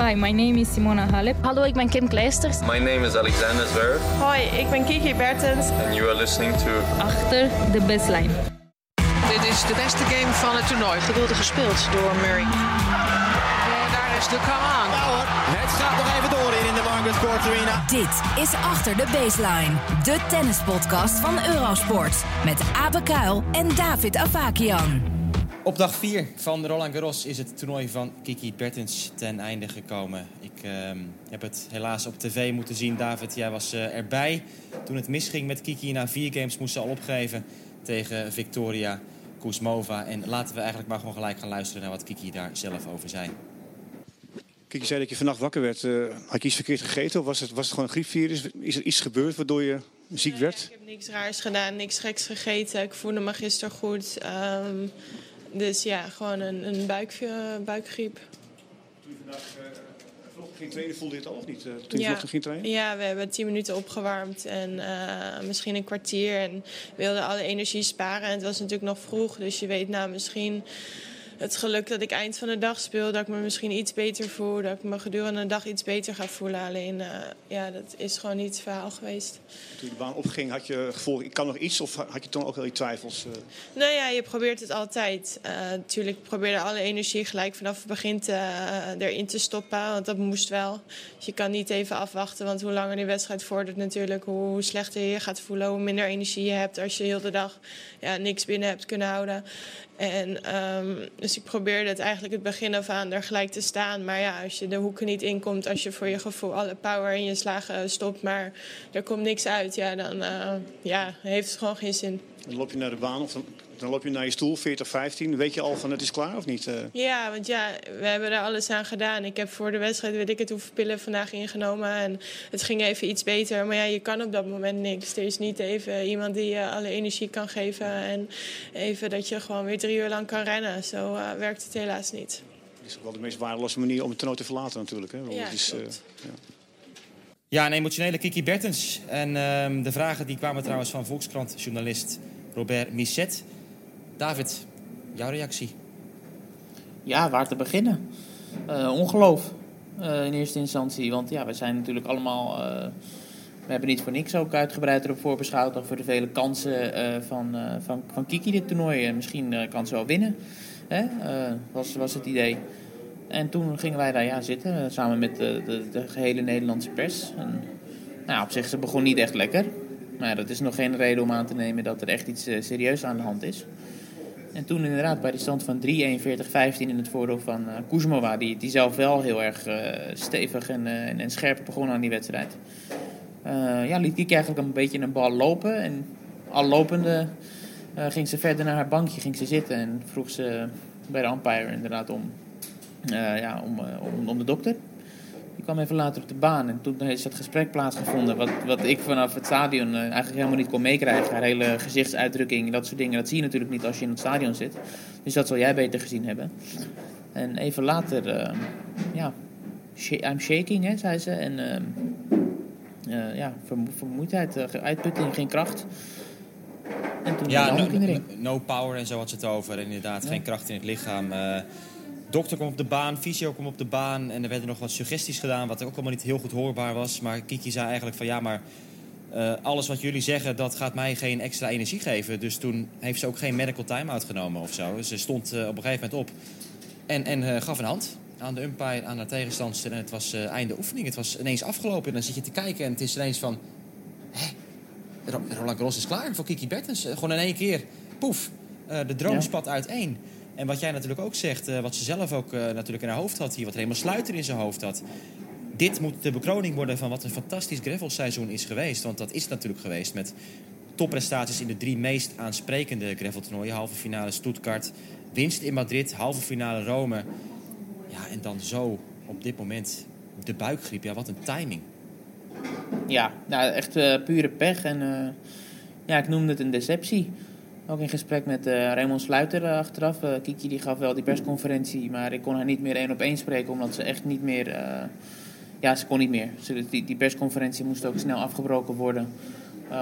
Hi, my name is Simona Halep. Hallo, ik ben Kim Kleisters. My name is Alexander Zverev. Hoi, ik ben Kiki Bertens. And you are listening to... Achter de baseline. Dit is de beste game van het toernooi. Geweldig gespeeld door Murray. En daar is de come on. Nou hoor, het gaat nog even door in de Margaret Court Arena. Dit is Achter de Baseline. De tennispodcast van Eurosport. Met Abe Kuil en David Avakian. Op dag 4 van Roland Garros is het toernooi van Kiki Bertens ten einde gekomen. Ik uh, heb het helaas op tv moeten zien. David, jij was uh, erbij toen het misging met Kiki. Na vier games moest ze al opgeven tegen Victoria Kuzmova. En laten we eigenlijk maar gewoon gelijk gaan luisteren naar wat Kiki daar zelf over zei. Kiki zei dat je vannacht wakker werd. Uh, had je iets verkeerd gegeten of was het, was het gewoon een griepvirus? Is er iets gebeurd waardoor je ziek nee, werd? Ik heb niks raars gedaan, niks geks gegeten. Ik voelde me gisteren goed. Um, dus ja, gewoon een, een buik, uh, buikgriep. Toen je vandaag uh, vanochtend ging trainen, voelde je het al of niet? Uh, toen je ja. ging trainen? Ja, we hebben tien minuten opgewarmd en misschien een kwartier. En we wilden alle energie sparen. En het was natuurlijk nog vroeg, dus je weet nou misschien het geluk dat ik eind van de dag speel, dat ik me misschien iets beter voel, dat ik me gedurende de dag iets beter ga voelen. Alleen, uh, ja, dat is gewoon niet het verhaal geweest. Toen je de baan opging, had je het gevoel, ik kan nog iets of had je toen ook wel die twijfels? Uh... Nou ja, je probeert het altijd. Natuurlijk, uh, ik probeerde alle energie gelijk vanaf het begin te, erin te stoppen, want dat moest wel. Dus je kan niet even afwachten, want hoe langer die wedstrijd vordert natuurlijk, hoe, hoe slechter je je gaat voelen, hoe minder energie je hebt als je heel de dag ja, niks binnen hebt kunnen houden. En um, dus ik probeerde het eigenlijk het begin af aan er gelijk te staan. Maar ja, als je de hoeken niet inkomt, als je voor je gevoel alle power in je slagen stopt, maar er komt niks uit, ja, dan uh, ja, heeft het gewoon geen zin. Dan loop je naar de baan of dan, dan loop je naar je stoel, 40, 15. Weet je al van het is klaar of niet? Uh... Ja, want ja, we hebben er alles aan gedaan. Ik heb voor de wedstrijd, weet ik het, hoeveel pillen vandaag ingenomen. En het ging even iets beter. Maar ja, je kan op dat moment niks. Er is niet even iemand die je alle energie kan geven. En even dat je gewoon weer drie uur lang kan rennen. Zo uh, werkt het helaas niet. Het is ook wel de meest waardeloze manier om het toernooi te verlaten natuurlijk. Hè? Want Ja, het is, uh, klopt. ja. Ja, een emotionele Kiki Bertens. En uh, de vragen die kwamen trouwens van Volkskrant-journalist Robert Misset. David, jouw reactie? Ja, waar te beginnen? Uh, ongeloof uh, in eerste instantie. Want ja, we zijn natuurlijk allemaal. Uh, we hebben niet voor niks ook uitgebreid erop voorbeschouwd over de vele kansen van, van, van Kiki dit toernooi. En misschien kan ze wel winnen. Hè? was, was het idee. En toen gingen wij daar ja, zitten, samen met de, de, de gehele Nederlandse pers. En, nou, op zich, ze begon niet echt lekker. Maar dat is nog geen reden om aan te nemen dat er echt iets uh, serieus aan de hand is. En toen inderdaad bij de stand van 3-41-15 in het voordeel van uh, Kuzmova... Die, die zelf wel heel erg uh, stevig en, en, en, scherp begon aan die wedstrijd. ja, liet Kiki eigenlijk een beetje een bal lopen. En al lopende ging ze verder naar haar bankje ging ze zitten... en vroeg ze bij de umpire inderdaad om, ja, om, om, om de dokter... Die kwam even later op de baan en toen is dat gesprek plaatsgevonden. Wat, wat ik vanaf het stadion uh, eigenlijk helemaal niet kon meekrijgen. Haar hele gezichtsuitdrukking, dat soort dingen. Dat zie je natuurlijk niet als je in het stadion zit. Dus dat zal jij beter gezien hebben. En even later, uh, ja, I'm shaking, hè, zei ze. En uh, ja, vermo vermoeidheid, uitputting, geen kracht. En toen Ja, no, no, no, power en zo had ze het over. Inderdaad, ja. geen kracht in het lichaam. Dokter kwam op de baan, fysio kwam op de baan. En er werden nog wat suggesties gedaan, wat ook allemaal niet heel goed hoorbaar was. Maar Kiki zei eigenlijk van ja, maar uh, alles wat jullie zeggen, dat gaat mij geen extra energie geven. Dus toen heeft ze ook geen medical time-out genomen of zo. Ze stond uh, op een gegeven moment op en, en uh, gaf een hand aan de umpire, aan haar tegenstander. En het was einde oefening. Het was ineens afgelopen. En dan zit je te kijken en het is ineens van... Hé, Roland Garros is klaar voor Kiki Bertens. gewoon in één keer, poef, de droom spat uiteen. En wat jij natuurlijk ook zegt, uh, wat ze zelf ook uh, natuurlijk in haar hoofd had hier, wat Raymond Sluiter in zijn hoofd had. Dit moet de bekroning worden van wat een fantastisch gravelseizoen is geweest. Want dat is natuurlijk geweest met topprestaties in de drie meest aansprekende graveltoernooien. Halve finale Stuttgart, winst in Madrid, halve finale Rome. Ja, en dan zo op dit moment de buikgriep. Ja, wat een timing. Ja, nou, echt uh, pure pech. En ja, ik noemde het een deceptie. Ook in gesprek met uh, Raymond Sluiter uh, achteraf. Uh, Kiki die gaf wel die persconferentie, maar ik kon haar niet meer één op één spreken, omdat ze echt niet meer. ja, ze kon niet meer. Ze, die, die, persconferentie moest ook snel afgebroken worden,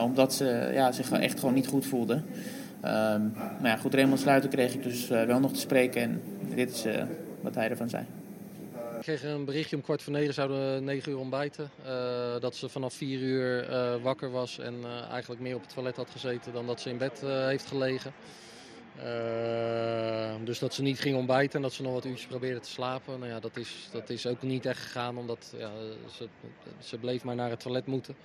omdat ze ja, zich echt gewoon niet goed voelde. Um, maar ja, goed, Raymond Sluiter kreeg ik dus wel nog te spreken en dit is wat hij ervan zei. Ik kreeg een berichtje om kwart voor negen zouden we negen uur ontbijten. Uh, dat ze vanaf vier uur uh, wakker was en uh, eigenlijk meer op het toilet had gezeten dan dat ze in bed heeft gelegen. dus dat ze niet ging ontbijten en dat ze nog wat uurtjes probeerde te slapen. Nou ja, dat is, dat is ook niet echt gegaan, omdat ja, ze, ze bleef maar naar het toilet moeten.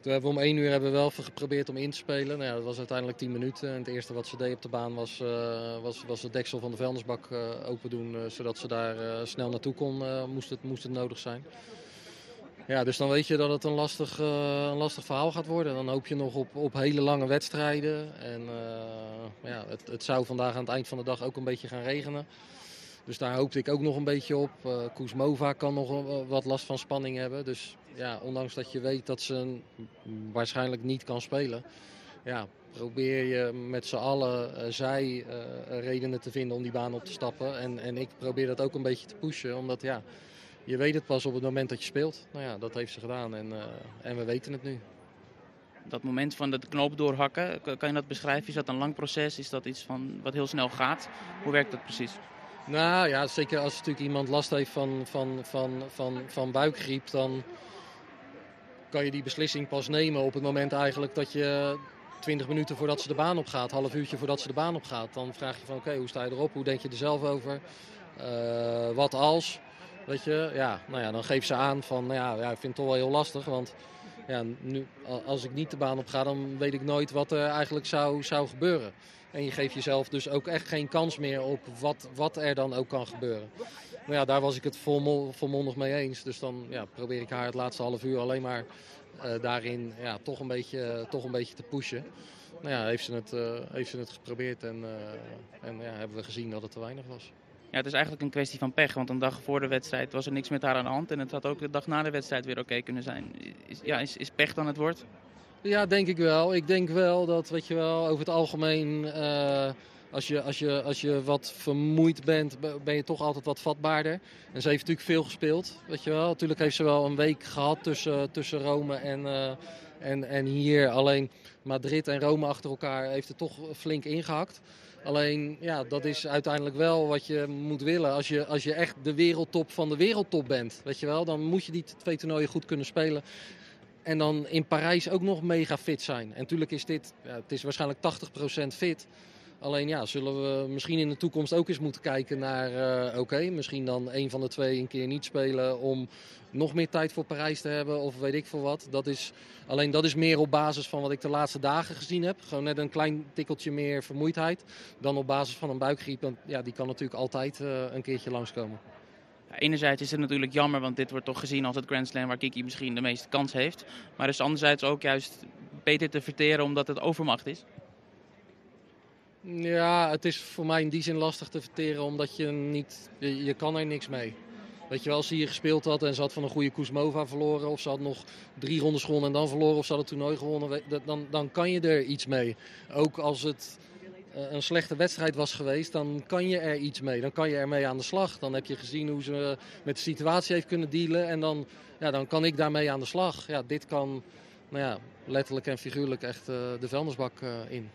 Toen hebben we om één uur hebben we wel geprobeerd om in te spelen. Nou ja, dat was uiteindelijk 10 minuten. En het eerste wat ze deed op de baan was, uh, was, was het deksel van de vuilnisbak uh, open doen. Uh, zodat ze daar snel naartoe kon, moest, het, moest het nodig zijn. Ja, dus dan weet je dat het een lastig, een lastig verhaal gaat worden. Dan hoop je nog op, op hele lange wedstrijden. En ja, het, het zou vandaag aan het eind van de dag ook een beetje gaan regenen. Dus daar hoopte ik ook nog een beetje op. Uh, Kuzmova kan nog wat last van spanning hebben. Dus ja, ondanks dat je weet dat ze waarschijnlijk niet kan spelen... Ja, probeer je met z'n allen uh, zij uh, redenen te vinden om die baan op te stappen. En, en ik probeer dat ook een beetje te pushen. Omdat ja, je weet het pas op het moment dat je speelt. Nou ja, dat heeft ze gedaan en, en we weten het nu. Dat moment van de knoop doorhakken, kan je dat beschrijven? Is dat een lang proces? Is dat iets van wat heel snel gaat? Hoe werkt dat precies? Nou ja, zeker als natuurlijk iemand last heeft van, van, van, van, van buikgriep, dan kan je die beslissing pas nemen op het moment eigenlijk dat je 20 minuten voordat ze de baan op gaat, half uurtje voordat ze de baan op gaat. Dan vraag je van oké, hoe sta je erop? Hoe denk je er zelf over? Uh, wat als? Weet je, ja, nou ja, dan geeft ze aan van, nou ja, ja, ik vind het toch wel heel lastig, want ja, nu, als ik niet de baan op ga, dan weet ik nooit wat er eigenlijk zou, zou gebeuren. En je geeft jezelf dus ook echt geen kans meer op wat, wat er dan ook kan gebeuren. Nou ja, daar was ik het volmondig mee eens. Dus dan ja, probeer ik haar het laatste half uur alleen maar uh, daarin ja, toch, een beetje, toch een beetje te pushen. Nou ja, heeft ze het, uh, heeft ze het geprobeerd en, uh, en ja, hebben we gezien dat het te weinig was. Ja, het is eigenlijk een kwestie van pech, want een dag voor de wedstrijd was er niks met haar aan de hand. En het had ook de dag na de wedstrijd weer oké kunnen zijn. Is, ja, is, is pech dan het woord? Ja, denk ik wel. Ik denk wel dat, weet je wel, over het algemeen, uh, als, je, als, je, als je wat vermoeid bent, ben je toch altijd wat vatbaarder. En ze heeft natuurlijk veel gespeeld, weet je wel. Natuurlijk heeft ze wel een week gehad tussen, tussen Rome en, uh, en, en hier. Alleen Madrid en Rome achter elkaar heeft het toch flink ingehakt. Alleen, ja, dat is uiteindelijk wel wat je moet willen. Als je, als je echt de wereldtop van de wereldtop bent, weet je wel, dan moet je die twee toernooien goed kunnen spelen. En dan in Parijs ook nog mega fit zijn. En natuurlijk is dit, ja, het is waarschijnlijk 80% fit. Alleen ja, zullen we misschien in de toekomst ook eens moeten kijken naar, uh, oké, misschien dan een van de twee een keer niet spelen om nog meer tijd voor Parijs te hebben of weet ik veel wat. Dat is, alleen dat is meer op basis van wat ik de laatste dagen gezien heb. Gewoon net een klein tikkeltje meer vermoeidheid dan op basis van een buikgriep. Want ja, die kan natuurlijk altijd uh, een keertje langskomen. Enerzijds is het natuurlijk jammer, want dit wordt toch gezien als het Grand Slam waar Kiki misschien de meeste kans heeft. Maar is anderzijds ook juist beter te verteren omdat het overmacht is. Ja, het is voor mij in die zin lastig te verteren omdat je niet, je, kan er niks mee. Weet je wel, als ze hier gespeeld had en ze had van een goede Kuzmova verloren... of ze had nog drie rondes gewonnen en dan verloren... of ze had het toernooi gewonnen, dan, dan kan je er iets mee. Ook als het een slechte wedstrijd was geweest, dan kan je er iets mee. Dan kan je ermee aan de slag. Dan heb je gezien hoe ze met de situatie heeft kunnen dealen. En dan, ja, dan kan ik daarmee aan de slag. Ja, dit kan nou ja, letterlijk en figuurlijk echt uh, de vuilnisbak uh, in.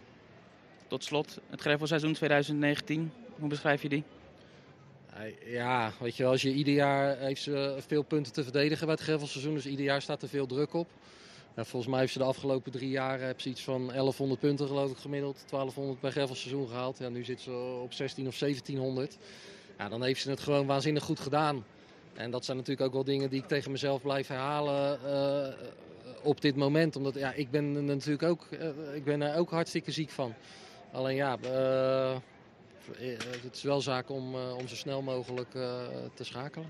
Tot slot, het gravelseizoen 2019. Hoe beschrijf je die? Ja, weet je wel, als je ieder jaar heeft ze veel punten te verdedigen bij het gravelseizoen. Dus ieder jaar staat er veel druk op. Volgens mij heeft ze de afgelopen drie jaar heb ze iets van 1100 punten geloof ik gemiddeld. 1200 per gravelseizoen gehaald. Ja, nu zit ze op 16 of 1700. Ja, dan heeft ze het gewoon waanzinnig goed gedaan. En dat zijn natuurlijk ook wel dingen die ik tegen mezelf blijf herhalen uh, op dit moment. Omdat ja, ik ben natuurlijk ook, ik ben er ook hartstikke ziek van. Alleen ja, uh, het is wel zaak om, om zo snel mogelijk te schakelen.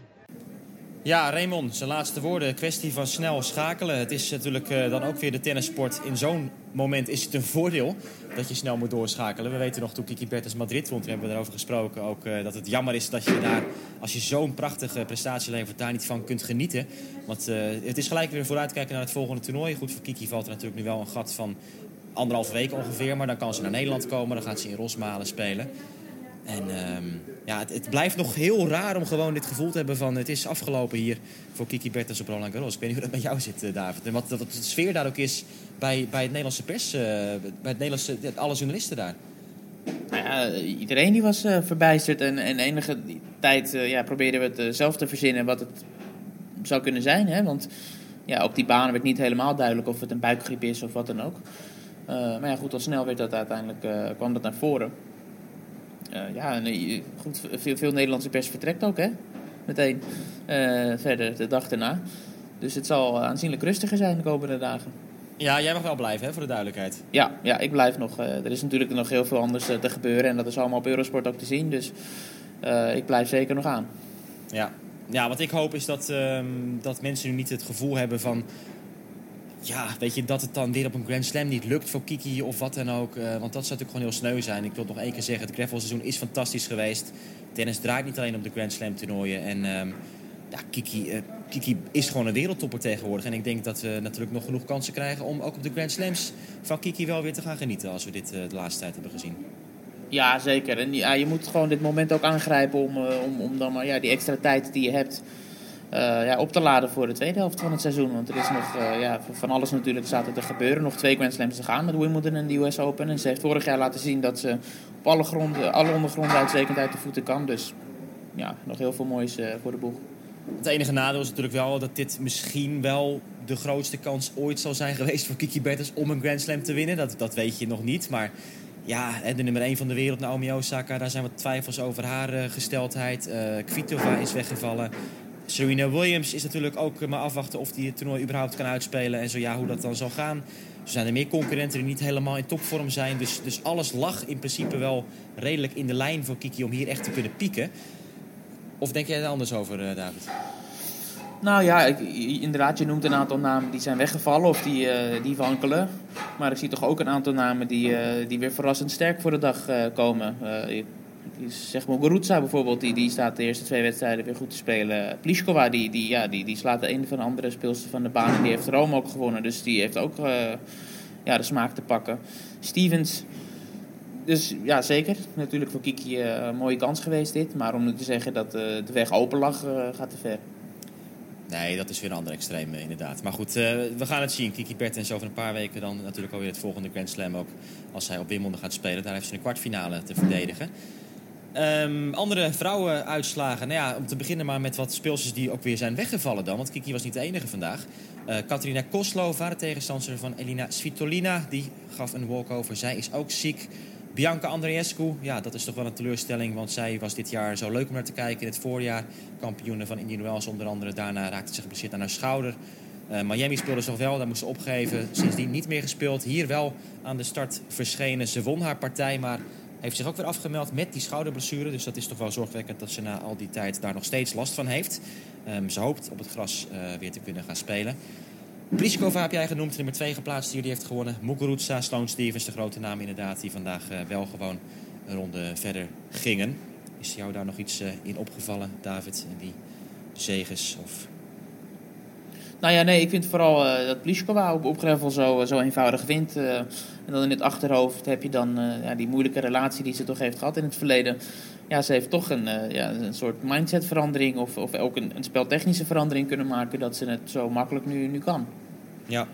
Ja, Raymond, zijn laatste woorden. Kwestie van snel schakelen. Het is natuurlijk dan ook weer de tennissport. In zo'n moment is het een voordeel dat je snel moet doorschakelen. We weten nog toen Kiki Bertens Madrid won, toen hebben we erover gesproken ook... Dat het jammer is dat je daar, als je zo'n prachtige prestatie levert, daar niet van kunt genieten. Want het is gelijk weer vooruitkijken naar het volgende toernooi. Goed, voor Kiki valt er natuurlijk nu wel een gat van anderhalve week ongeveer. Maar dan kan ze naar Nederland komen, dan gaat ze in Rosmalen spelen. En uh, ja, het, het, blijft nog heel raar om gewoon dit gevoel te hebben van... het is afgelopen hier voor Kiki Bertens op Roland Garros. Ik weet niet hoe dat met jou zit, uh, David. En wat, wat de sfeer daar ook is bij, bij het Nederlandse pers, uh, bij het Nederlandse, alle journalisten daar. Nou ja, iedereen die was uh, verbijsterd. En, en enige tijd ja, probeerden we het zelf te verzinnen wat het zou kunnen zijn. Hè? Want ja, op die banen werd niet helemaal duidelijk of het een buikgriep is of wat dan ook. Uh, maar ja, goed, al snel werd dat uiteindelijk, kwam dat naar voren. ja, en, goed, veel, veel Nederlandse pers vertrekt ook, hè? Meteen verder, de dag daarna. Dus het zal aanzienlijk rustiger zijn de komende dagen. Ja, jij mag wel blijven, hè, voor de duidelijkheid. Ja, ja ik blijf nog. er is natuurlijk nog heel veel anders te gebeuren en dat is allemaal op Eurosport ook te zien. Dus ik blijf zeker nog aan. Ja, ja, wat ik hoop is dat, um, dat mensen nu niet het gevoel hebben van... Ja, weet je, dat het dan weer op een Grand Slam niet lukt voor Kiki of wat dan ook. Uh, want dat zou natuurlijk gewoon heel sneu zijn. Ik wil nog één keer zeggen, het gravelseizoen is fantastisch geweest. Tennis draait niet alleen op de Grand Slam toernooien. En um, ja, Kiki, uh, Kiki is gewoon een wereldtopper tegenwoordig. En ik denk dat we natuurlijk nog genoeg kansen krijgen om ook op de Grand Slams van Kiki wel weer te gaan genieten. Als we dit uh, de laatste tijd hebben gezien. Ja, zeker. En ja, je moet gewoon dit moment ook aangrijpen om, om, om dan maar ja, die extra tijd die je hebt ja, op te laden voor de tweede helft van het seizoen. Want er is nog uh, ja, van alles natuurlijk er te gebeuren. Nog twee Grand Slams te gaan met Wimbledon en de US Open. En ze heeft vorig jaar laten zien dat ze op alle, gronden, alle ondergronden uitstekend uit de voeten kan. Dus ja, nog heel veel moois voor de boeg. Het enige nadeel is natuurlijk wel dat dit misschien wel de grootste kans ooit zal zijn geweest voor Kiki Bertens om een Grand Slam te winnen. Dat, dat weet je nog niet, maar ja, de nummer 1 van de wereld, Naomi Osaka, daar zijn wat twijfels over haar gesteldheid. Uh, Kvitova is weggevallen. Serena Williams is natuurlijk ook maar afwachten of die het toernooi überhaupt kan uitspelen. En zo ja, hoe dat dan zal gaan. Er zijn er meer concurrenten die niet helemaal in topvorm zijn. Dus, dus alles lag in principe wel redelijk in de lijn voor Kiki om hier echt te kunnen pieken. Of denk jij er anders over, uh, David? Nou ja, inderdaad, je noemt een aantal namen die zijn weggevallen of die, uh, die wankelen. Maar ik zie toch ook een aantal namen die, die weer verrassend sterk voor de dag komen. Zeg maar Gurutsa bijvoorbeeld, die, die staat de eerste twee wedstrijden weer goed te spelen. Pliskova, die, die, ja, die, die slaat de een van de andere speelster van de baan en die heeft Rome ook gewonnen. Dus die heeft ook ja, de smaak te pakken. Stevens, dus ja, zeker. Natuurlijk voor Kiki een mooie kans geweest dit. Maar om nu te zeggen dat de weg open lag, gaat te ver. Nee, dat is weer een ander extreem inderdaad. Maar goed, we gaan het zien. Kiki Bertens over een paar weken dan natuurlijk alweer het volgende Grand Slam ook. Als zij op Wimbledon gaat spelen. Daar heeft ze een kwartfinale te verdedigen. Um, andere vrouwenuitslagen. Nou ja, om te beginnen maar met wat speelsters die ook weer zijn weggevallen dan. Want Kiki was niet de enige vandaag. Uh, Katerina Koslova, de tegenstander van Elina Svitolina, die gaf een walkover. Zij is ook ziek. Bianca Andreescu, ja, dat is toch wel een teleurstelling. Want zij was dit jaar zo leuk om naar te kijken in het voorjaar. Kampioene van Indian Wells onder andere. Daarna raakte ze geblesseerd aan haar schouder. Uh, Miami speelde ze nog wel, daar moest ze opgeven. Sindsdien niet meer gespeeld. Hier wel aan de start verschenen. Ze won haar partij, maar heeft zich ook weer afgemeld met die schouderblessure. Dus dat is toch wel zorgwekkend dat ze na al die tijd daar nog steeds last van heeft. Um, ze hoopt op het gras uh, weer te kunnen gaan spelen. Pliskova heb jij genoemd, nummer 2 geplaatst die jullie heeft gewonnen. Muguruza, Sloane Stevens, de grote naam inderdaad, die vandaag uh, wel gewoon een ronde verder gingen. Is jou daar nog iets uh, in opgevallen, David, in die zeges? Of... Nou ja, nee, ik vind vooral uh, dat Pliskova op, op zo, zo eenvoudig wint. en dan in het achterhoofd heb je dan ja, die moeilijke relatie die ze toch heeft gehad in het verleden. Ja, ze heeft toch een, ja, een soort mindsetverandering of, of ook een, een speltechnische verandering kunnen maken dat ze het zo makkelijk nu, nu kan. Ja.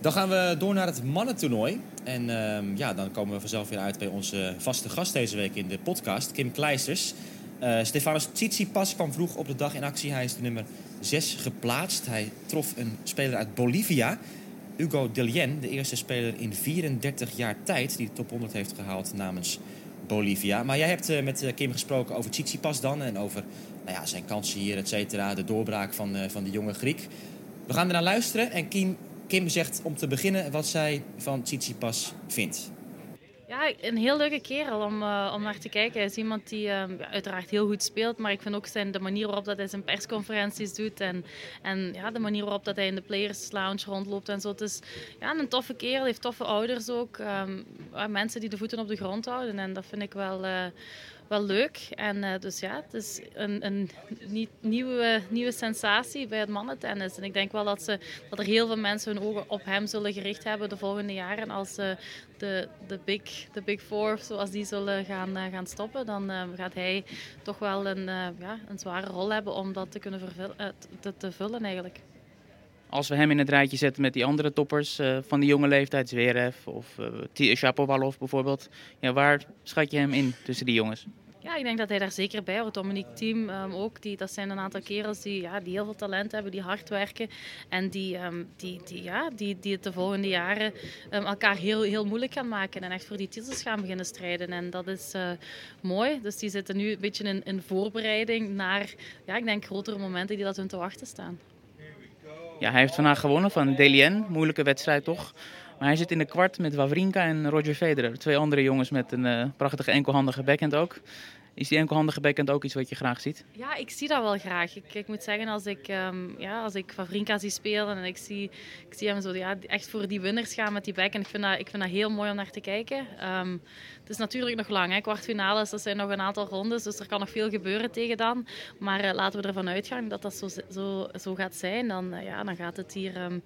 Dan gaan we door naar het mannentoernooi. En uh, ja, dan komen we vanzelf weer uit bij onze vaste gast deze week in de podcast, Kim Kleisters. Uh, Stefanos Tsitsipas kwam vroeg op de dag in actie. Hij is de nummer 6 geplaatst. Hij trof een speler uit Bolivia, Hugo Delien, de eerste speler in 34 jaar tijd die de top 100 heeft gehaald namens Bolivia. Maar jij hebt uh, met Kim gesproken over Tsitsipas dan en over nou ja, zijn kansen hier, et cetera, de doorbraak van, van de jonge Griek. We gaan ernaar luisteren en Kim, Kim zegt om te beginnen wat zij van Tsitsipas vindt. Ja, een heel leuke kerel om, uh, om naar te kijken. Hij is iemand die uh, uiteraard heel goed speelt, maar ik vind ook zijn, de manier waarop dat hij zijn persconferenties doet en, en ja, de manier waarop dat hij in de Players Lounge rondloopt en zo. Het is ja, een toffe kerel, heeft toffe ouders ook. Um, mensen die de voeten op de grond houden en dat vind ik wel... Uh, wel leuk. En uh, dus ja, het is een, een nieuwe, nieuwe sensatie bij het mannentennis. En ik denk wel dat, ze, dat er heel veel mensen hun ogen op hem zullen gericht hebben de volgende jaren. Als uh, de, de, big, de Big Four, zoals die zullen gaan, uh, gaan stoppen, dan gaat hij toch wel een, ja, een zware rol hebben om dat te kunnen vervullen, te, te vullen eigenlijk als we hem in het rijtje zetten met die andere toppers van die jonge leeftijd, Zverev of uh, Shapovalov bijvoorbeeld, ja, waar schat je hem in tussen die jongens? Ja, ik denk dat hij daar zeker bij hoort. Dominique Team um, ook. Die, dat zijn een aantal kerels die, ja, die heel veel talent hebben, die hard werken. En die, um, die, die, ja, die, die het de volgende jaren um, elkaar heel, heel moeilijk gaan maken. En echt voor die titels gaan beginnen strijden. En dat is uh, mooi. Dus die zitten nu een beetje in, in voorbereiding naar, ja, ik denk, grotere momenten die dat hun te wachten staan. Ja, hij heeft vandaag gewonnen van Delien. Moeilijke wedstrijd toch? Maar hij zit in de kwart met Wawrinka en Roger Federer. Twee andere jongens met een uh, prachtige enkelhandige backhand ook. Is die enkelhandige backhand ook iets wat je graag ziet? Ja, ik zie dat wel graag. Ik, ik moet zeggen, als ik, um, ja, als ik Wawrinka zie spelen en ik zie, ik zie hem zo, ja, echt voor die winners gaan met die backhand. Ik vind dat, ik vind dat heel mooi om naar te kijken. Um, het is natuurlijk nog lang. Hè. Kwartfinales, dat zijn nog een aantal rondes. Dus er kan nog veel gebeuren tegen dan. Maar uh, laten we ervan uitgaan dat dat zo, zo, zo gaat zijn. Dan, uh, ja, dan gaat het hier... Um,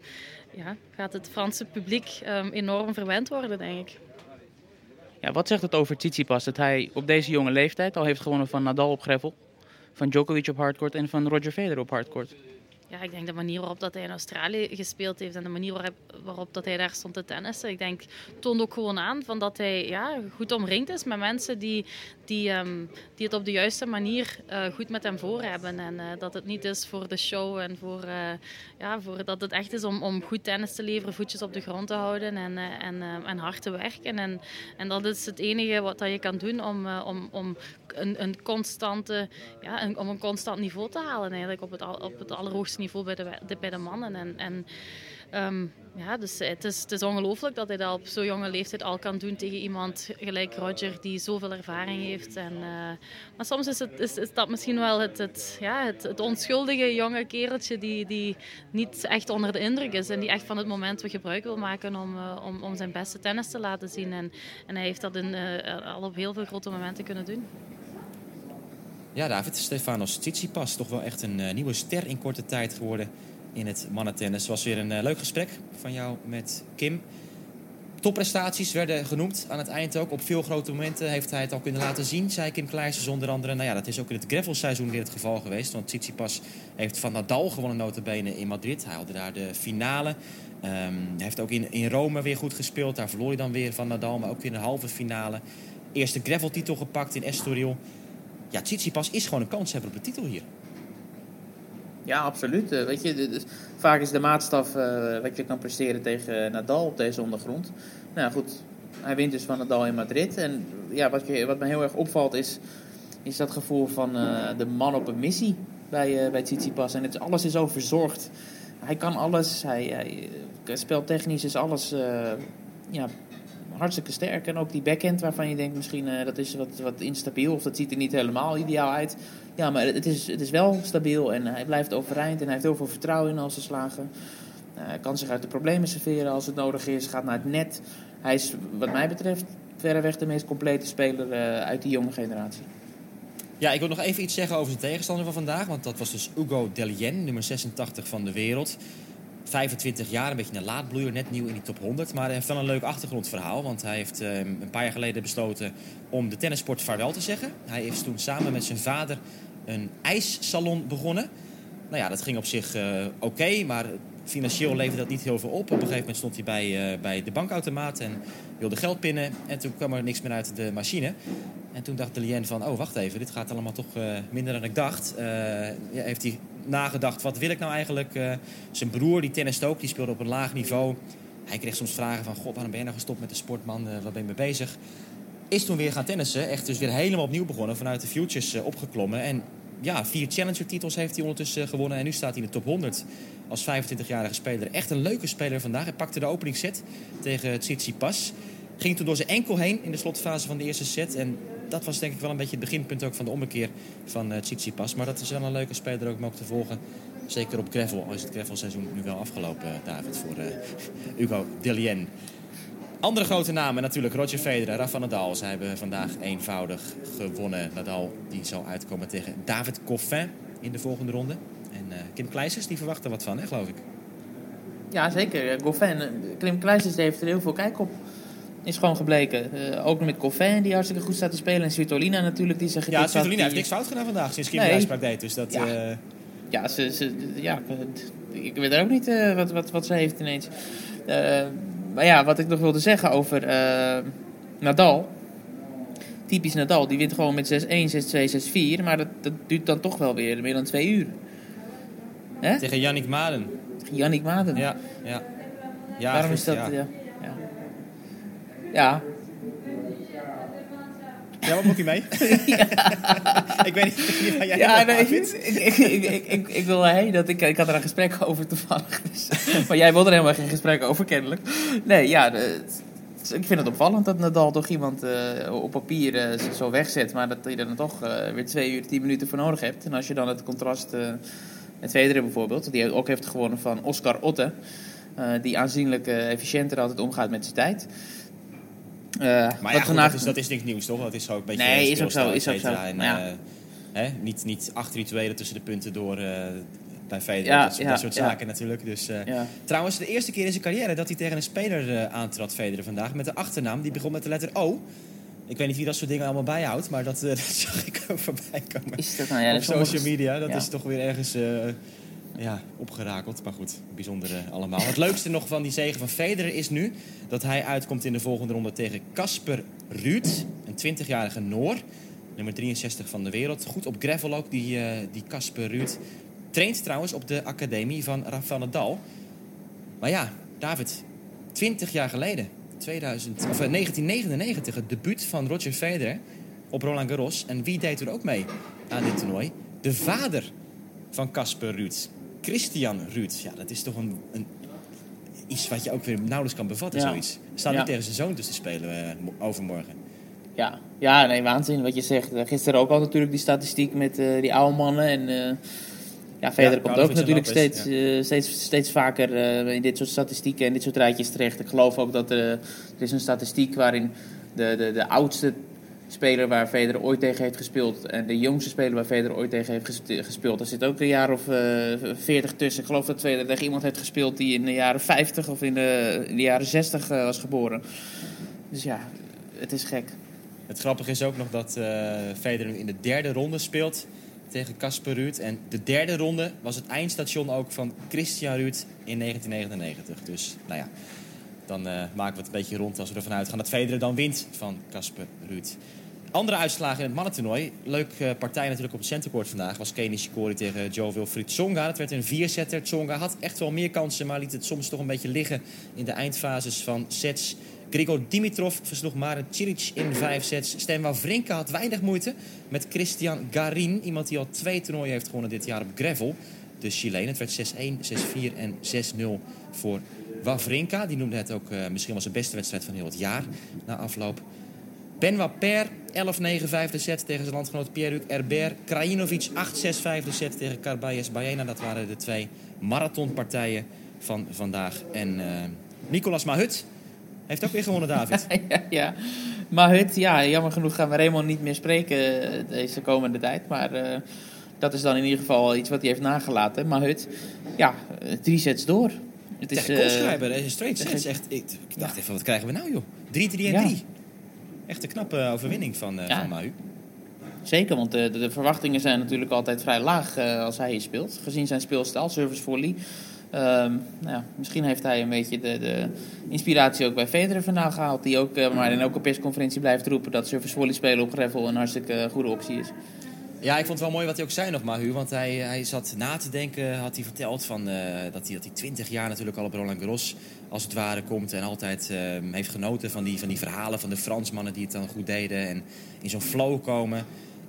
ja, gaat het Franse publiek enorm verwend worden, denk ik. Ja, wat zegt het over Tsitsipas dat hij op deze jonge leeftijd al heeft gewonnen van Nadal op gravel, van Djokovic op hardcourt en van Roger Federer op hardcourt? Ja, ik denk de manier waarop dat hij in Australië gespeeld heeft en de manier waarop, dat hij daar stond te tennissen. Ik denk, toont ook gewoon aan van dat hij ja, goed omringd is met mensen die, die, um, die het op de juiste manier uh, goed met hem voor hebben. En uh, dat het niet is voor de show en voor, uh, ja, voor dat het echt is om, om goed tennis te leveren, voetjes op de grond te houden en, en, en hard te werken. En, en dat is het enige wat dat je kan doen om, om, om een, een constante, ja, om een constant niveau te halen eigenlijk op het, op het allerhoogste niveau bij de, bij de mannen. En, en um, ja, dus het is, het is ongelooflijk dat hij dat op zo'n jonge leeftijd al kan doen tegen iemand gelijk Roger die zoveel ervaring heeft. En, uh, maar soms is, het, is, is dat misschien wel het, het, ja, het, het, onschuldige jonge kereltje die, die niet echt onder de indruk is en die echt van het moment gebruik wil maken om, uh, om, om zijn beste tennis te laten zien. En, en hij heeft dat in, uh, al op heel veel grote momenten kunnen doen. Ja, David, Stefanos Tsitsipas, toch wel echt een uh, nieuwe ster in korte tijd geworden in het mannentennis. Het was weer een uh, leuk gesprek van jou met Kim. Topprestaties werden genoemd aan het eind ook. Op veel grote momenten heeft hij het al kunnen laten zien, zei Kim Kleijsers onder andere. Nou ja, dat is ook in het gravelseizoen weer het geval geweest. Want Tsitsipas heeft van Nadal gewonnen notabene in Madrid. Hij haalde daar de finale. Um, hij heeft ook in, in Rome weer goed gespeeld. Daar verloor hij dan weer van Nadal, maar ook in de halve finale. Eerste graveltitel gepakt in Estoril ja, Tsitsipas is gewoon een kans hebben op de titel hier. Ja, absoluut. Uh, weet je, vaak is de maatstaf uh, wat je kan presteren tegen Nadal op deze ondergrond. Nou goed, hij wint dus van Nadal in Madrid. En ja, wat, wat me heel erg opvalt is, is dat gevoel van de man op een missie bij, bij Tsitsipas. En het alles is zo verzorgd. Hij kan alles. Hij, hij speltechnisch is alles ja, hartstikke sterk. En ook die backhand waarvan je denkt misschien uh, dat is wat, wat instabiel of dat ziet er niet helemaal ideaal uit. Ja, maar het is, het is wel stabiel en hij blijft overeind en hij heeft heel veel vertrouwen in als ze slagen. Uh, kan zich uit de problemen serveren als het nodig is, gaat naar het net. Hij is wat mij betreft verreweg de meest complete speler uit die jonge generatie. Ja, ik wil nog even iets zeggen over zijn tegenstander van vandaag. Want dat was dus Hugo Delien, nummer 86 van de wereld. 25 jaar, een beetje een laadbloeier, net nieuw in die top 100. Maar hij heeft wel een leuk achtergrondverhaal. Want hij heeft uh, een paar jaar geleden besloten om de tennissport vaarwel te zeggen. Hij is toen samen met zijn vader een ijssalon begonnen. Nou ja, dat ging op zich uh, oké, maar financieel leverde dat niet heel veel op. Op een gegeven moment stond hij bij, uh, bij de bankautomaat en wilde geld pinnen. En toen kwam er niks meer uit de machine. En toen dacht de Lien van, oh wacht even, dit gaat allemaal toch minder dan ik dacht. Ja, heeft hij nagedacht, wat wil ik nou eigenlijk? Uh, zijn broer, die tennis ook, die speelde op een laag niveau. Hij kreeg soms vragen van, god, waarom ben je nou gestopt met de sportman? Waar ben je mee bezig? Is toen weer gaan tennissen. Echt dus weer helemaal opnieuw begonnen. Vanuit de Futures opgeklommen. En ja, vier Challenger-titels heeft hij ondertussen gewonnen. En nu staat hij in de top 100 als 25-jarige speler. Echt een leuke speler vandaag. Hij pakte de openingsset tegen Tsitsipas. Ging toen door zijn enkel heen in de slotfase van de eerste set. En dat was denk ik wel een beetje het beginpunt ook van de ommekeer van uh, Tsitsipas. Maar dat is wel een leuke speler ook om ook te volgen. Zeker op gravel, al is het gravelseizoen nu wel afgelopen, David, voor uh, Hugo Delien. Andere grote namen natuurlijk Roger Federer, Rafa Nadal. Zij hebben vandaag eenvoudig gewonnen. Nadal die zal uitkomen tegen David Coffin in de volgende ronde. En uh, Kim Kleijsers die verwacht er wat van, hè, geloof ik. Ja, zeker. Goffin. Kim Kleijsers heeft er heel veel kijk op is gewoon gebleken. Uh, ook met Coffin, die hartstikke goed staat te spelen. En Svitolina natuurlijk, die zich Ja, Svitolina heeft niks fout gedaan vandaag sinds Kim nee. deed. Dus dat, ja, uh... ja, ze, ze, ja, ik weet ook niet uh, wat, wat, wat ze heeft ineens. maar ja, wat ik nog wilde zeggen over Nadal. typisch Nadal. Die wint gewoon met 6-1, 6-2, 6-4. Maar dat, dat duurt dan toch wel weer meer dan twee uur. Hè? Tegen Yannick Maden. Tegen Yannick Maden. Ja, ja. ja Waarom is dat? Ja. Ja. Ja. ja. Wat moet je mee? ik weet niet, ik weet niet waar jij Ja, nee, ik, vindt. ik, ik, ik, wil heen dat ik, ik had er een gesprek over toevallig. Dus, maar jij wilde er helemaal geen gesprek over, kennelijk. Nee, ja, de- ik vind het opvallend dat Nadal toch iemand eh, op papier eh, zo wegzet, maar dat je er dan toch eh, weer twee uur, tien minuten voor nodig hebt. En als je dan het contrast met Federer bijvoorbeeld, die ook heeft gewonnen van Oscar Otte, die aanzienlijk efficiënter altijd omgaat met zijn tijd. Eh, Maar ja, goed, dat, is, dat is niks nieuws, toch? Dat is ook een beetje Nee, is ook zo, is ook zo. En, Ja. eh, hè, niet, niet acht rituelen tussen de punten door eh, bij. Ja, dat, soort- ja, dat soort ja. zaken natuurlijk. Dus. Trouwens, de eerste keer in zijn carrière dat hij tegen een speler eh, aantrad, Federer vandaag, met de achternaam. Die begon met de letter O. Ik weet niet wie dat soort dingen allemaal bijhoudt, maar dat, dat zag ik ook voorbij komen. Is dat nou? Ja, Op social media. Dat is toch weer ergens ja, opgerakeld. Maar goed, bijzonder eh, allemaal. Het leukste nog van die zege van Federer is nu dat hij uitkomt in de volgende ronde tegen Casper Ruud. Een 20-jarige Noor. Nummer 63 van de wereld. Goed op gravel ook, die eh, Casper Ruud. Traint trouwens op de academie van Rafael Nadal. Maar ja, David, 20 jaar geleden, 2000, of eh, 1999, het debuut van Roger Federer op Roland Garros. En wie deed er ook mee aan dit toernooi? De vader van Casper Ruud, Christian Ruud. Ja, dat is toch een, een, iets wat je ook weer nauwelijks kan bevatten, Ja. zoiets. Staat Ja. tegen zijn zoon dus te spelen eh, mo- overmorgen. Ja, ja nee, waanzin wat je zegt. Eh, Gisteren ook al natuurlijk die statistiek met eh, die oude mannen. En ja, verder Ja, komt ook natuurlijk steeds, steeds, steeds vaker in dit soort statistieken en dit soort rijtjes terecht. Ik geloof ook dat eh, er is een statistiek waarin de, de, de oudste speler waar Federer ooit tegen heeft gespeeld en de jongste speler waar Federer ooit tegen heeft ges- gespeeld. Er zit ook een jaar of veertig tussen. Ik geloof dat Federer tegen iemand heeft gespeeld die in de jaren 50 of in de, jaren 60 eh, was geboren. Dus ja, het is gek. Het grappige is ook nog dat eh Federer in de derde ronde speelt tegen Casper Ruud. En de derde ronde was het eindstation ook van Christian Ruud in 1999. Dus nou ja, dan eh, maken we het een beetje rond als we ervan uitgaan dat Federer dan wint van Casper Ruud. Andere uitslagen in het mannentoernooi. Leuk eh, partij natuurlijk op het centercourt vandaag. Was Kenny Shikori tegen Joe Wilfried Tsonga. Dat werd een viersetter. Tsonga had echt wel meer kansen, maar liet het soms toch een beetje liggen in de eindfases van sets. Grigor Dimitrov versloeg Maren Cilic in vijf sets. Stan Wawrinka had weinig moeite met Christian Garin. Iemand die al twee toernooien heeft gewonnen dit jaar op gravel. De Chileen. Het werd 6-1, 6-4 en 6-0 voor Wawrinka. Die noemde het ook eh, misschien wel zijn beste wedstrijd van heel het jaar na afloop. Benoit Per, 11-9 vijfde set tegen zijn landgenoot Pierre-Luc Herbert. Krajinovic 8-6 vijfde set tegen Carbayes Baena. Dat waren de twee marathonpartijen van vandaag. En eh, Nicolas Mahut heeft ook weer gewonnen, David. ja, het, ja, jammer genoeg gaan we Raymond niet meer spreken eh, deze komende tijd. Maar dat is dan in ieder geval iets wat hij heeft nagelaten. Maar het, ja, drie sets door. Het is, Tegen eh, Koolschrijver, deze straight sets. Echt, ik, ik dacht even, wat krijgen we nou joh? 3-3 en 3. Ja. Echt een knappe overwinning van, eh Ja. van Mahu. Zeker, want de, de, de verwachtingen zijn natuurlijk altijd vrij laag eh, als hij hier speelt. Gezien zijn speelstijl, service volley. Ehm, nou ja, misschien heeft hij een beetje de, de inspiratie ook bij Federer vandaan gehaald. Die ook eh, maar in elke persconferentie blijft roepen dat service volley spelen op gravel een hartstikke eh, goede optie is. Ja, ik vond het wel mooi wat hij ook zei nog, Mahu. Want hij, hij zat na te denken, had hij verteld van, eh, dat, hij, dat hij 20 jaar natuurlijk al op Roland Garros als het ware komt. En altijd eh, heeft genoten van die, van die verhalen van de Fransmannen die het dan goed deden. En in zo'n flow komen.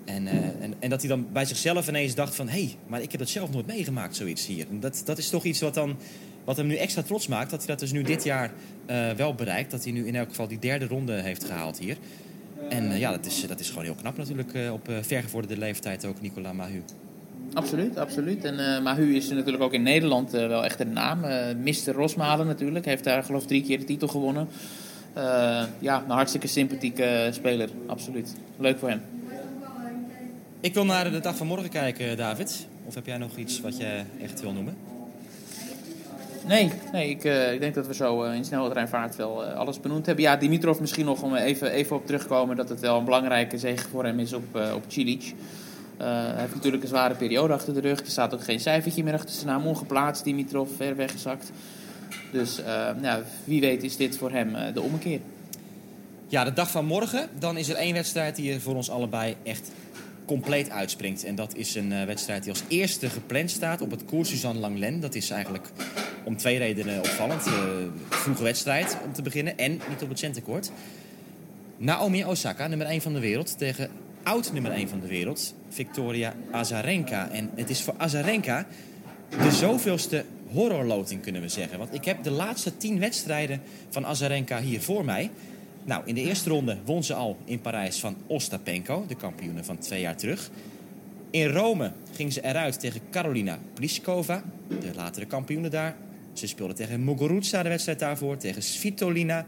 En, eh, en, dat hij dan bij zichzelf ineens dacht van... hé, hey, maar ik heb dat zelf nooit meegemaakt, zoiets hier. Dat, dat is toch iets wat, dan, wat hem nu extra trots maakt. Dat hij dat dus nu dit jaar eh, wel bereikt. Dat hij nu in elk geval die derde ronde heeft gehaald hier. En eh, ja, dat is, dat is gewoon heel knap natuurlijk eh, op eh, vergevorderde leeftijd ook, Nicolas Mahu. Absoluut, absoluut. En uh, Mahu is natuurlijk ook in Nederland uh, wel echt een naam. Uh, Mr. Rosmalen natuurlijk. Heeft daar geloof ik drie keer de titel gewonnen. Ja, een hartstikke sympathieke speler. Absoluut. Leuk voor hem. Ik wil naar de dag van morgen kijken, David. Of heb jij nog iets wat je echt wil noemen? Nee, nee ik, uh, ik denk dat we zo uh, in snelheidvaart wel uh, alles benoemd hebben. Ja, Dimitrov misschien nog om even, even op terug te komen dat het wel een belangrijke zege voor hem is op, op Cilic. hij heeft natuurlijk een zware periode achter de rug. Er staat ook geen cijfertje meer achter zijn naam. Ongeplaatst, Dimitrov, ver weggezakt. Dus ja, wie weet is dit voor hem de ommekeer. Ja, de dag van morgen, dan is er één wedstrijd die er voor ons allebei echt compleet uitspringt. En dat is een wedstrijd die als eerste gepland staat op het Koers Suzanne Langlen. Dat is eigenlijk om twee redenen opvallend. Uh, vroege wedstrijd om te beginnen en niet op het centenkort. Naomi Osaka, nummer 1 van de wereld, tegen oud nummer 1 van de wereld, Victoria Azarenka. En het is voor Azarenka de zoveelste horrorloting, kunnen we zeggen. Want ik heb de laatste tien wedstrijden van Azarenka hier voor mij. Nou, in de eerste ronde won ze al in Parijs van Ostapenko, de kampioene van twee jaar terug. In Rome ging ze eruit tegen Carolina Pliskova, de latere kampioene daar. Ze speelde tegen Muguruza de wedstrijd daarvoor, tegen Svitolina,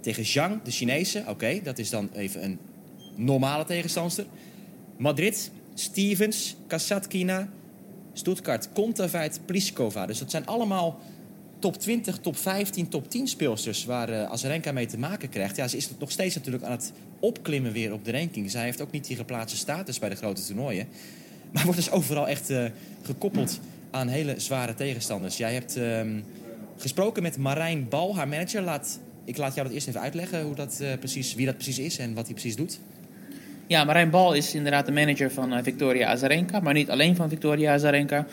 tegen Zhang, de Chinese. Oké, dat is dan even een normale tegenstander. Madrid, Stevens, Kasatkina, Stuttgart, Kontaveit, Pliskova. Dus dat zijn allemaal top 20, top 15, top 10 speelsters waar uh, Azarenka mee te maken krijgt. Ja, ze is nog steeds natuurlijk aan het opklimmen weer op de ranking. Zij heeft ook niet die geplaatste status bij de grote toernooien. Maar wordt dus overal echt uh, gekoppeld aan hele zware tegenstanders. Jij hebt uh, gesproken met Marijn Bal, haar manager. Laat, ik laat jou dat eerst even uitleggen hoe dat, uh, precies, wie dat precies is en wat hij precies doet. Ja, Marijn Bal is inderdaad de manager van Victoria Azarenka. Maar niet alleen van Victoria Azarenka.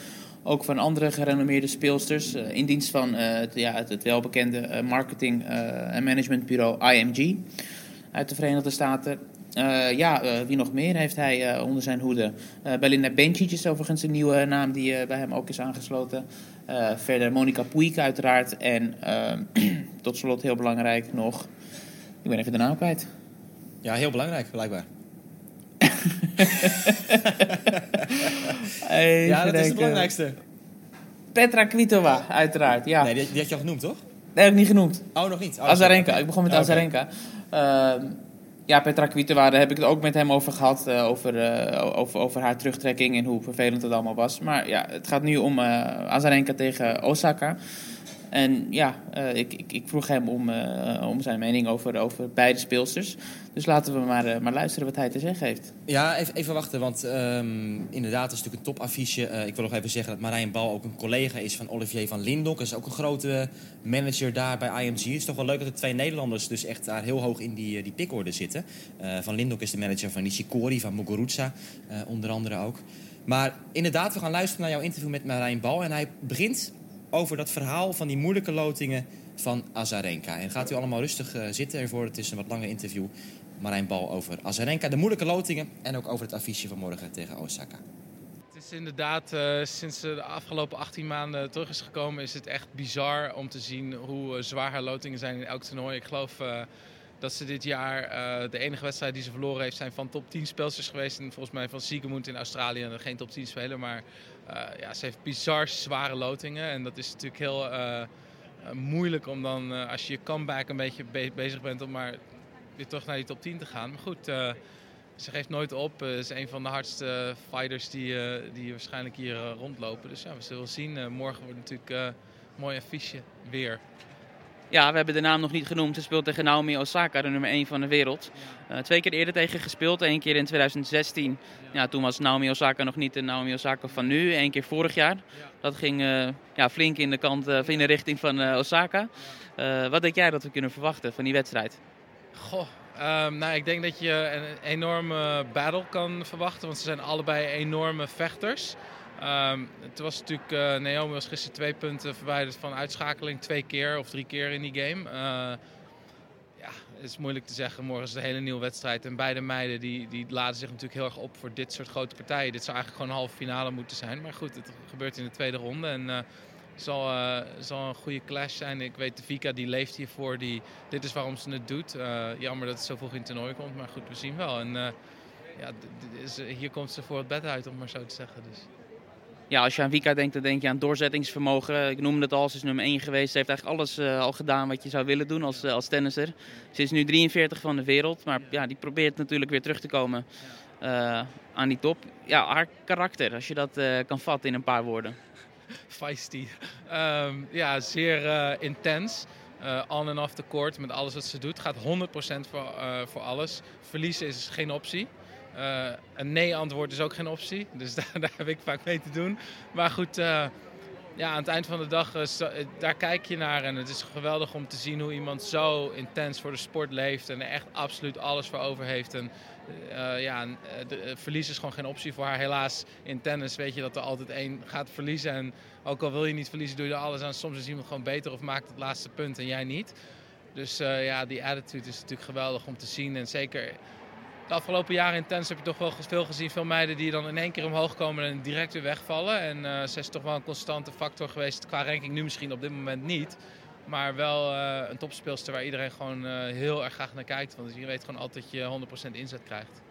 Ook van andere gerenommeerde speelsters. Uh, in dienst van het, ja, het, het welbekende marketing- en managementbureau IMG uit de Verenigde Staten. Ja, wie nog meer heeft hij onder zijn hoede? Belinda Bencic is overigens een nieuwe naam die bij hem ook is aangesloten. verder Monica Puig uiteraard. En tot slot heel belangrijk nog... Ik ben even de naam kwijt. Ja, heel belangrijk blijkbaar. ja, dat is het belangrijkste. Petra Kvitova, uiteraard. Ja. Nee, die, die, had je al genoemd, toch? Nee, heb ik niet genoemd. Oh, nog niet? Oh, Azarenka. Ik begon met oh, Azarenka. Okay. Uh, ja, Petra Kvitova, daar heb ik het ook met hem over gehad. Uh, over, uh, over, over haar terugtrekking en hoe vervelend het allemaal was. Maar ja, het gaat nu om uh, Azarenka tegen Osaka. En ja, ik, ik, ik, vroeg hem om, om zijn mening over, over beide speelsters. Dus laten we maar, uh, maar luisteren wat hij te zeggen heeft. Ja, even, even wachten, want um, inderdaad, is natuurlijk een topaffiche. ik wil nog even zeggen dat Marijn Bal ook een collega is van Olivier van Lindok. Dat is ook een grote manager daar bij IMG. Het is toch wel leuk dat de twee Nederlanders dus echt daar heel hoog in die, die pickorde zitten. van Lindok is de manager van Nishikori, van Muguruza onder andere ook. Maar inderdaad, we gaan luisteren naar jouw interview met Marijn Bal. En hij begint over dat verhaal van die moeilijke lotingen van Azarenka. En gaat u allemaal rustig zitten ervoor. Het is een wat lange interview. Marijn Bal over Azarenka, de moeilijke lotingen... en ook over het affiche van morgen tegen Osaka. Het is inderdaad, uh, sinds ze de afgelopen 18 maanden terug is gekomen... is het echt bizar om te zien hoe uh, zwaar haar lotingen zijn in elk toernooi. Ik geloof dat ze dit jaar de enige wedstrijd die ze verloren heeft... zijn van top 10 speelsters geweest. En volgens mij van Siegemund in Australië. En geen top 10 speler, maar ja, ze heeft bizar zware lotingen. En dat is natuurlijk heel moeilijk om dan, als je je comeback een beetje be bezig bent, om maar weer terug naar die top 10 te gaan. Maar goed, ze geeft nooit op. Ze is een van de hardste fighters die, die waarschijnlijk hier rondlopen. Dus ja, we zullen zien. morgen wordt natuurlijk een mooi affiche weer. Ja, we hebben de naam nog niet genoemd. Ze speelt tegen Naomi Osaka, de nummer 1 van de wereld. Uh, twee keer eerder tegen gespeeld. Eén keer in 2016. Ja, toen was Naomi Osaka nog niet de Naomi Osaka van nu. Eén keer vorig jaar. Dat ging uh, ja, flink in de, kant, uh, in de richting van Osaka. wat denk jij dat we kunnen verwachten van die wedstrijd? Goh, um, nou, ik denk dat je een enorme battle kan verwachten. Want ze zijn allebei enorme vechters. Um, het was natuurlijk, uh, Naomi was gisteren twee punten verwijderd van uitschakeling. Twee keer of drie keer in die game. Uh, ja, het is moeilijk te zeggen. Morgen is een hele nieuwe wedstrijd. En beide meiden die, die laden zich natuurlijk heel erg op voor dit soort grote partijen. Dit zou eigenlijk gewoon een halve finale moeten zijn. Maar goed, het gebeurt in de tweede ronde. En uh, zal, uh, zal een goede clash zijn. Ik weet, de Vika die leeft hiervoor. Die, dit is waarom ze het doet. Uh, jammer dat het zo vroeg in het toernooi komt. Maar goed, we zien wel. En uh, ja, is, hier komt ze voor het bed uit, om maar zo te zeggen. Dus ja, als je aan Vika denkt, dan denk je aan doorzettingsvermogen. Ik noemde het al, ze is nummer 1 geweest. Ze heeft eigenlijk alles al gedaan wat je zou willen doen als, als tennisser. Ze is nu 43 van de wereld, maar ja, die probeert natuurlijk weer terug te komen aan die top. Ja, haar karakter, als je dat kan vatten in een paar woorden. Feisty. Um, ja, zeer intens. on en off the court met alles wat ze doet. Gaat 100% voor, voor alles. Verliezen is geen optie. Uh, een nee-antwoord is ook geen optie. Dus daar, daar, heb ik vaak mee te doen. Maar goed, uh, ja, aan het eind van de dag, zo, uh, daar kijk je naar. En het is geweldig om te zien hoe iemand zo intens voor de sport leeft. En er echt absoluut alles voor over heeft. En uh, ja, verlies is gewoon geen optie voor haar. Helaas in tennis weet je dat er altijd één gaat verliezen. En ook al wil je niet verliezen, doe je er alles aan. Soms is iemand gewoon beter of maakt het laatste punt en jij niet. Dus ja, die attitude is natuurlijk geweldig om te zien. En zeker de afgelopen jaren in heb je toch wel veel gezien. Veel meiden die dan in één keer omhoog komen en direct weer wegvallen. En uh, ze is toch wel een constante factor geweest. Qua ranking nu misschien op dit moment niet. Maar wel uh, een topspeelster waar iedereen gewoon uh, heel erg graag naar kijkt. Want je weet gewoon altijd dat je 100% inzet krijgt.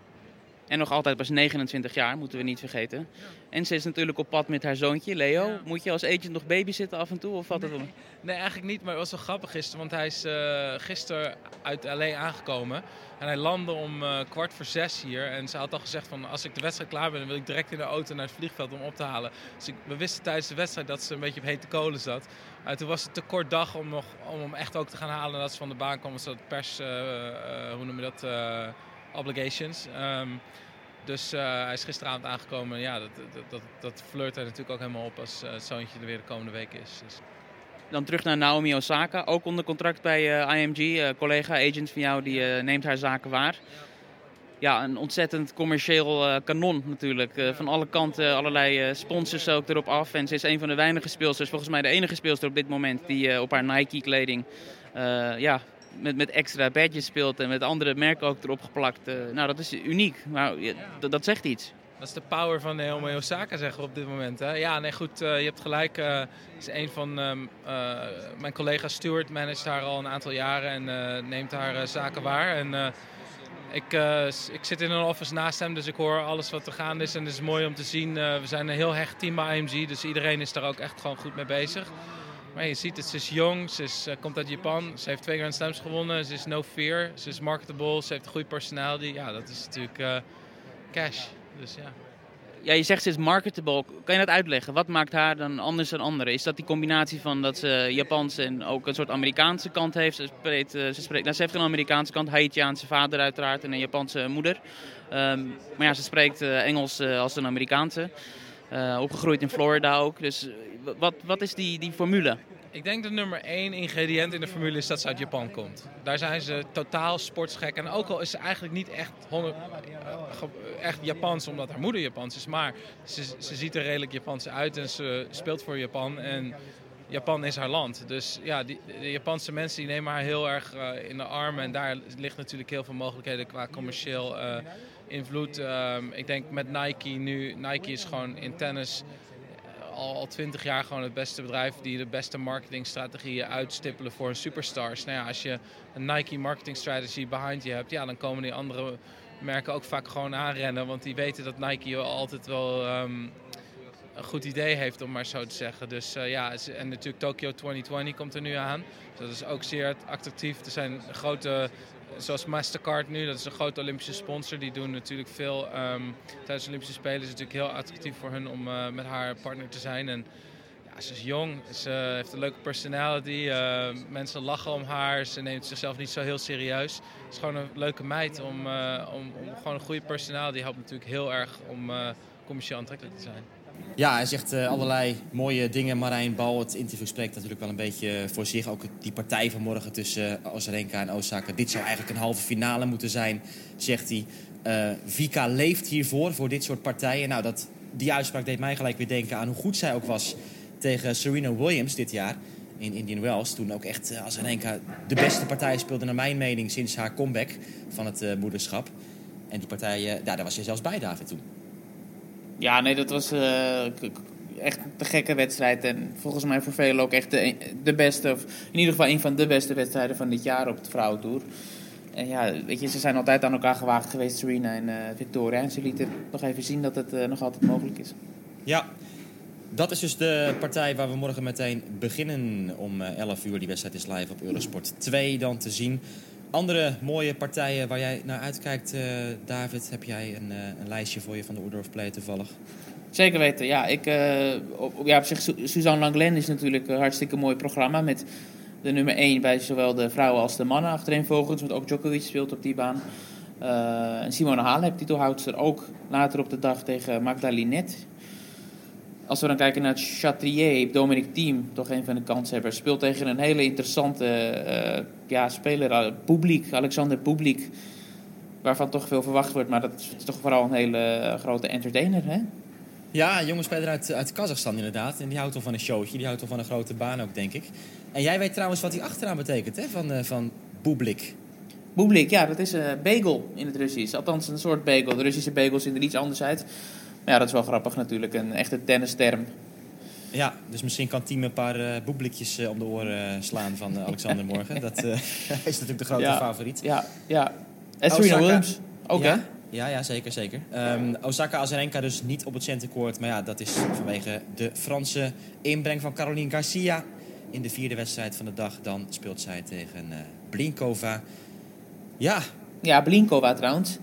En nog altijd pas 29 jaar, moeten we niet vergeten. Ja. En ze is natuurlijk op pad met haar zoontje, Leo. Ja. Moet je als agent nog babysitten af en toe? Of valt nee. het om? Nee, eigenlijk niet. Maar het was wel grappig gisteren. Want hij is uh, gisteren uit LA aangekomen. En hij landde om uh, kwart voor zes hier. En ze had al gezegd van als ik de wedstrijd klaar ben, dan wil ik direct in de auto naar het vliegveld om op te halen. Dus ik, we wisten tijdens de wedstrijd dat ze een beetje op hete kolen zat. Uh, toen was het te kort dag om, nog, om hem echt ook te gaan halen nadat ze van de baan kwam. Zodat pers, uh, hoe noem je dat, obligations. Um, dus uh, hij is gisteravond aangekomen. Ja, dat, dat, dat, dat flirt hij natuurlijk ook helemaal op als uh, het zoontje er weer de komende week is. Dus. Dan terug naar Naomi Osaka, ook onder contract bij uh, IMG. collega-agent van jou, die neemt haar zaken waar. Ja, een ontzettend commercieel kanon natuurlijk. van alle kanten allerlei sponsors ook erop af. En ze is een van de weinige speelsters, volgens mij de enige speelster op dit moment... die op haar Nike-kleding ja, met, met extra badges speelt en met andere merken ook erop geplakt. Uh, nou, dat is uniek. Maar dat zegt iets. Dat is de power van Naomi Osaka, zeggen we op dit moment. Hè? Ja, nee, goed, uh, je hebt gelijk. Uh, is een van uh, mijn collega's, Stuart, managt haar al een aantal jaren en neemt haar zaken waar. En ik, ik zit in een office naast hem, dus ik hoor alles wat er gaande is. En het is mooi om te zien. we zijn een heel hecht team bij IMG, dus iedereen is daar ook echt gewoon goed mee bezig. Maar je ziet het, ze is jong, ze is, uh, komt uit Japan, ze heeft twee Grand Slams gewonnen, ze is no fear, ze is marketable, ze heeft een goede personality. Ja, dat is natuurlijk uh, cash. Dus ja. Ja, je zegt ze is marketable. Kan je dat uitleggen? Wat maakt haar dan anders dan anderen? Is dat die combinatie van dat ze Japanse en ook een soort Amerikaanse kant heeft? Ze, spreekt, uh, ze, spreekt, nou, ze heeft een Amerikaanse kant, Haitiaanse vader uiteraard en een Japanse moeder. Um, maar ja, ze spreekt Engels als een Amerikaanse. Opgegroeid in Florida ook. Dus wat, wat is die, die formule? Ik denk dat nummer één ingrediënt in de formule is dat ze uit Japan komt. Daar zijn ze totaal sportsgek. En ook al is ze eigenlijk niet echt, 100, echt Japans omdat haar moeder Japans is. Maar ze, ze ziet er redelijk Japans uit en ze speelt voor Japan. En Japan is haar land. Dus ja, die, de Japanse mensen die nemen haar heel erg uh, in de armen. En daar ligt natuurlijk heel veel mogelijkheden qua commercieel uh, invloed. Um, ik denk met Nike nu, Nike is gewoon in tennis al twintig jaar gewoon het beste bedrijf die de beste marketingstrategieën uitstippelen voor een superstars. Nou ja, als je een Nike marketing strategy behind je hebt, ja, dan komen die andere merken ook vaak gewoon aanrennen. Want die weten dat Nike altijd wel um, een goed idee heeft, om maar zo te zeggen. Dus uh, ja, en natuurlijk Tokyo 2020 komt er nu aan. Dus dat is ook zeer attractief. Er zijn grote zoals Mastercard nu, dat is een grote Olympische sponsor. Die doen natuurlijk veel um, tijdens de Olympische Spelen. is natuurlijk heel attractief voor hun om uh, met haar partner te zijn. En ja, ze is jong, ze heeft een leuke personality. Uh, mensen lachen om haar. Ze neemt zichzelf niet zo heel serieus. Het is gewoon een leuke meid om, uh, om, om gewoon een goede personality. helpt natuurlijk heel erg om commercieel aantrekkelijk te zijn. Ja, hij zegt uh, allerlei mooie dingen. Marijn Bal, het interview spreekt natuurlijk wel een beetje voor zich. Ook die partij van morgen tussen uh, Osarenka en Osaka. Dit zou eigenlijk een halve finale moeten zijn, zegt hij. Uh, Vika leeft hiervoor, voor dit soort partijen. Nou, dat, die uitspraak deed mij gelijk weer denken aan hoe goed zij ook was tegen Serena Williams dit jaar in Indian Wells. Toen ook echt Azarenka de beste partij speelde, naar mijn mening, sinds haar comeback van het moederschap. En die partij, daar was je zelfs bij, David, toen. Ja, nee, dat was uh, echt te gekke wedstrijd. En volgens mij voor velen ook echt de, de beste, of in ieder geval een van de beste wedstrijden van dit jaar op de vrouwentour. En ja, weet je, ze zijn altijd aan elkaar gewaagd geweest, Serena en uh, Victoria. En ze lieten nog even zien dat het uh, nog altijd mogelijk is. Ja, dat is dus de partij waar we morgen meteen beginnen om 11 uur. Die wedstrijd is live op Eurosport 2 dan te zien. Andere mooie partijen waar jij naar uitkijkt, uh, David, heb jij een, uh, een, lijstje voor je van de Order of Play toevallig? Zeker weten, ja. Ik, uh, op, ja op zich, Suzanne Langlen is natuurlijk een hartstikke mooi programma met de nummer 1 bij zowel de vrouwen als de mannen achterin volgens, want ook Djokovic speelt op die baan. en Simone Halep, titelhoudster, ook later op de dag tegen Magda Linet. Als we dan kijken naar Chatrier, Dominic Thiem, toch een van de kanshebbers, speelt tegen een hele interessante uh, ja, speler, uh, Publiek, Alexander Publiek. Waarvan toch veel verwacht wordt, maar dat is toch vooral een hele grote entertainer. Hè? Ja, een jonge speler uit, uit Kazachstan inderdaad. En die houdt wel van een showtje, die houdt wel van een grote baan ook, denk ik. En jij weet trouwens wat die achteraan betekent, hè, van, uh, van Bublik. Bublik, ja, dat is een bagel in het Russisch. Althans, een soort bagel. De Russische bagels zien er iets anders uit. Maar ja, dat is wel grappig natuurlijk. Een echte tennisterm. Ja, dus misschien kan Team een paar uh, boeblikjes uh, om de oren slaan van Alexander morgen. Dat is natuurlijk de grote ja, favoriet. Ja, ja. En Serena Williams ook, ja? hè? Ja, ja, zeker, zeker. Um, Osaka Azarenka dus niet op het centercourt. Maar ja, dat is vanwege de Franse inbreng van Caroline Garcia. In de vierde wedstrijd van de dag. Dan speelt zij tegen Blinkova. Ja. Ja, Blinkova trouwens.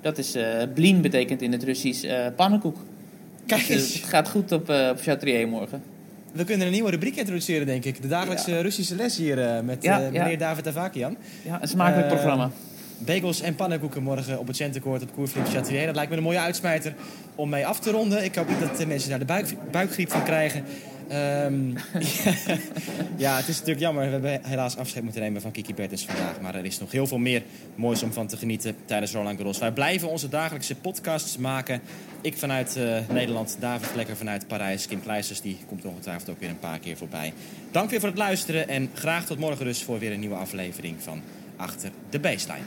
Dat is, uh, blin betekent in het Russisch uh, pannenkoek. Kijk eens. Dus het gaat goed op, uh, op Chatrier morgen. We kunnen een nieuwe rubriek introduceren, denk ik. De dagelijkse ja. Russische les hier met ja, meneer ja. David Avakian. Ja, een smakelijk programma. Bagels en pannenkoeken morgen op het centercourt op Koerflip Chatrier. Dat lijkt me een mooie uitsmijter om mee af te ronden. Ik hoop niet dat de mensen daar de buik, buikgriep van krijgen. Um, ja, het is natuurlijk jammer. We hebben helaas afscheid moeten nemen van Kiki Bertens vandaag. Maar er is nog heel veel meer moois om van te genieten tijdens Roland Garros. Wij blijven onze dagelijkse podcasts maken. Ik vanuit uh, Nederland, David Vlekker vanuit Parijs. Kim Kleisters, die komt ongetwijfeld ook weer een paar keer voorbij. Dank weer voor het luisteren. En graag tot morgen dus voor weer een nieuwe aflevering van Achter de Baseline.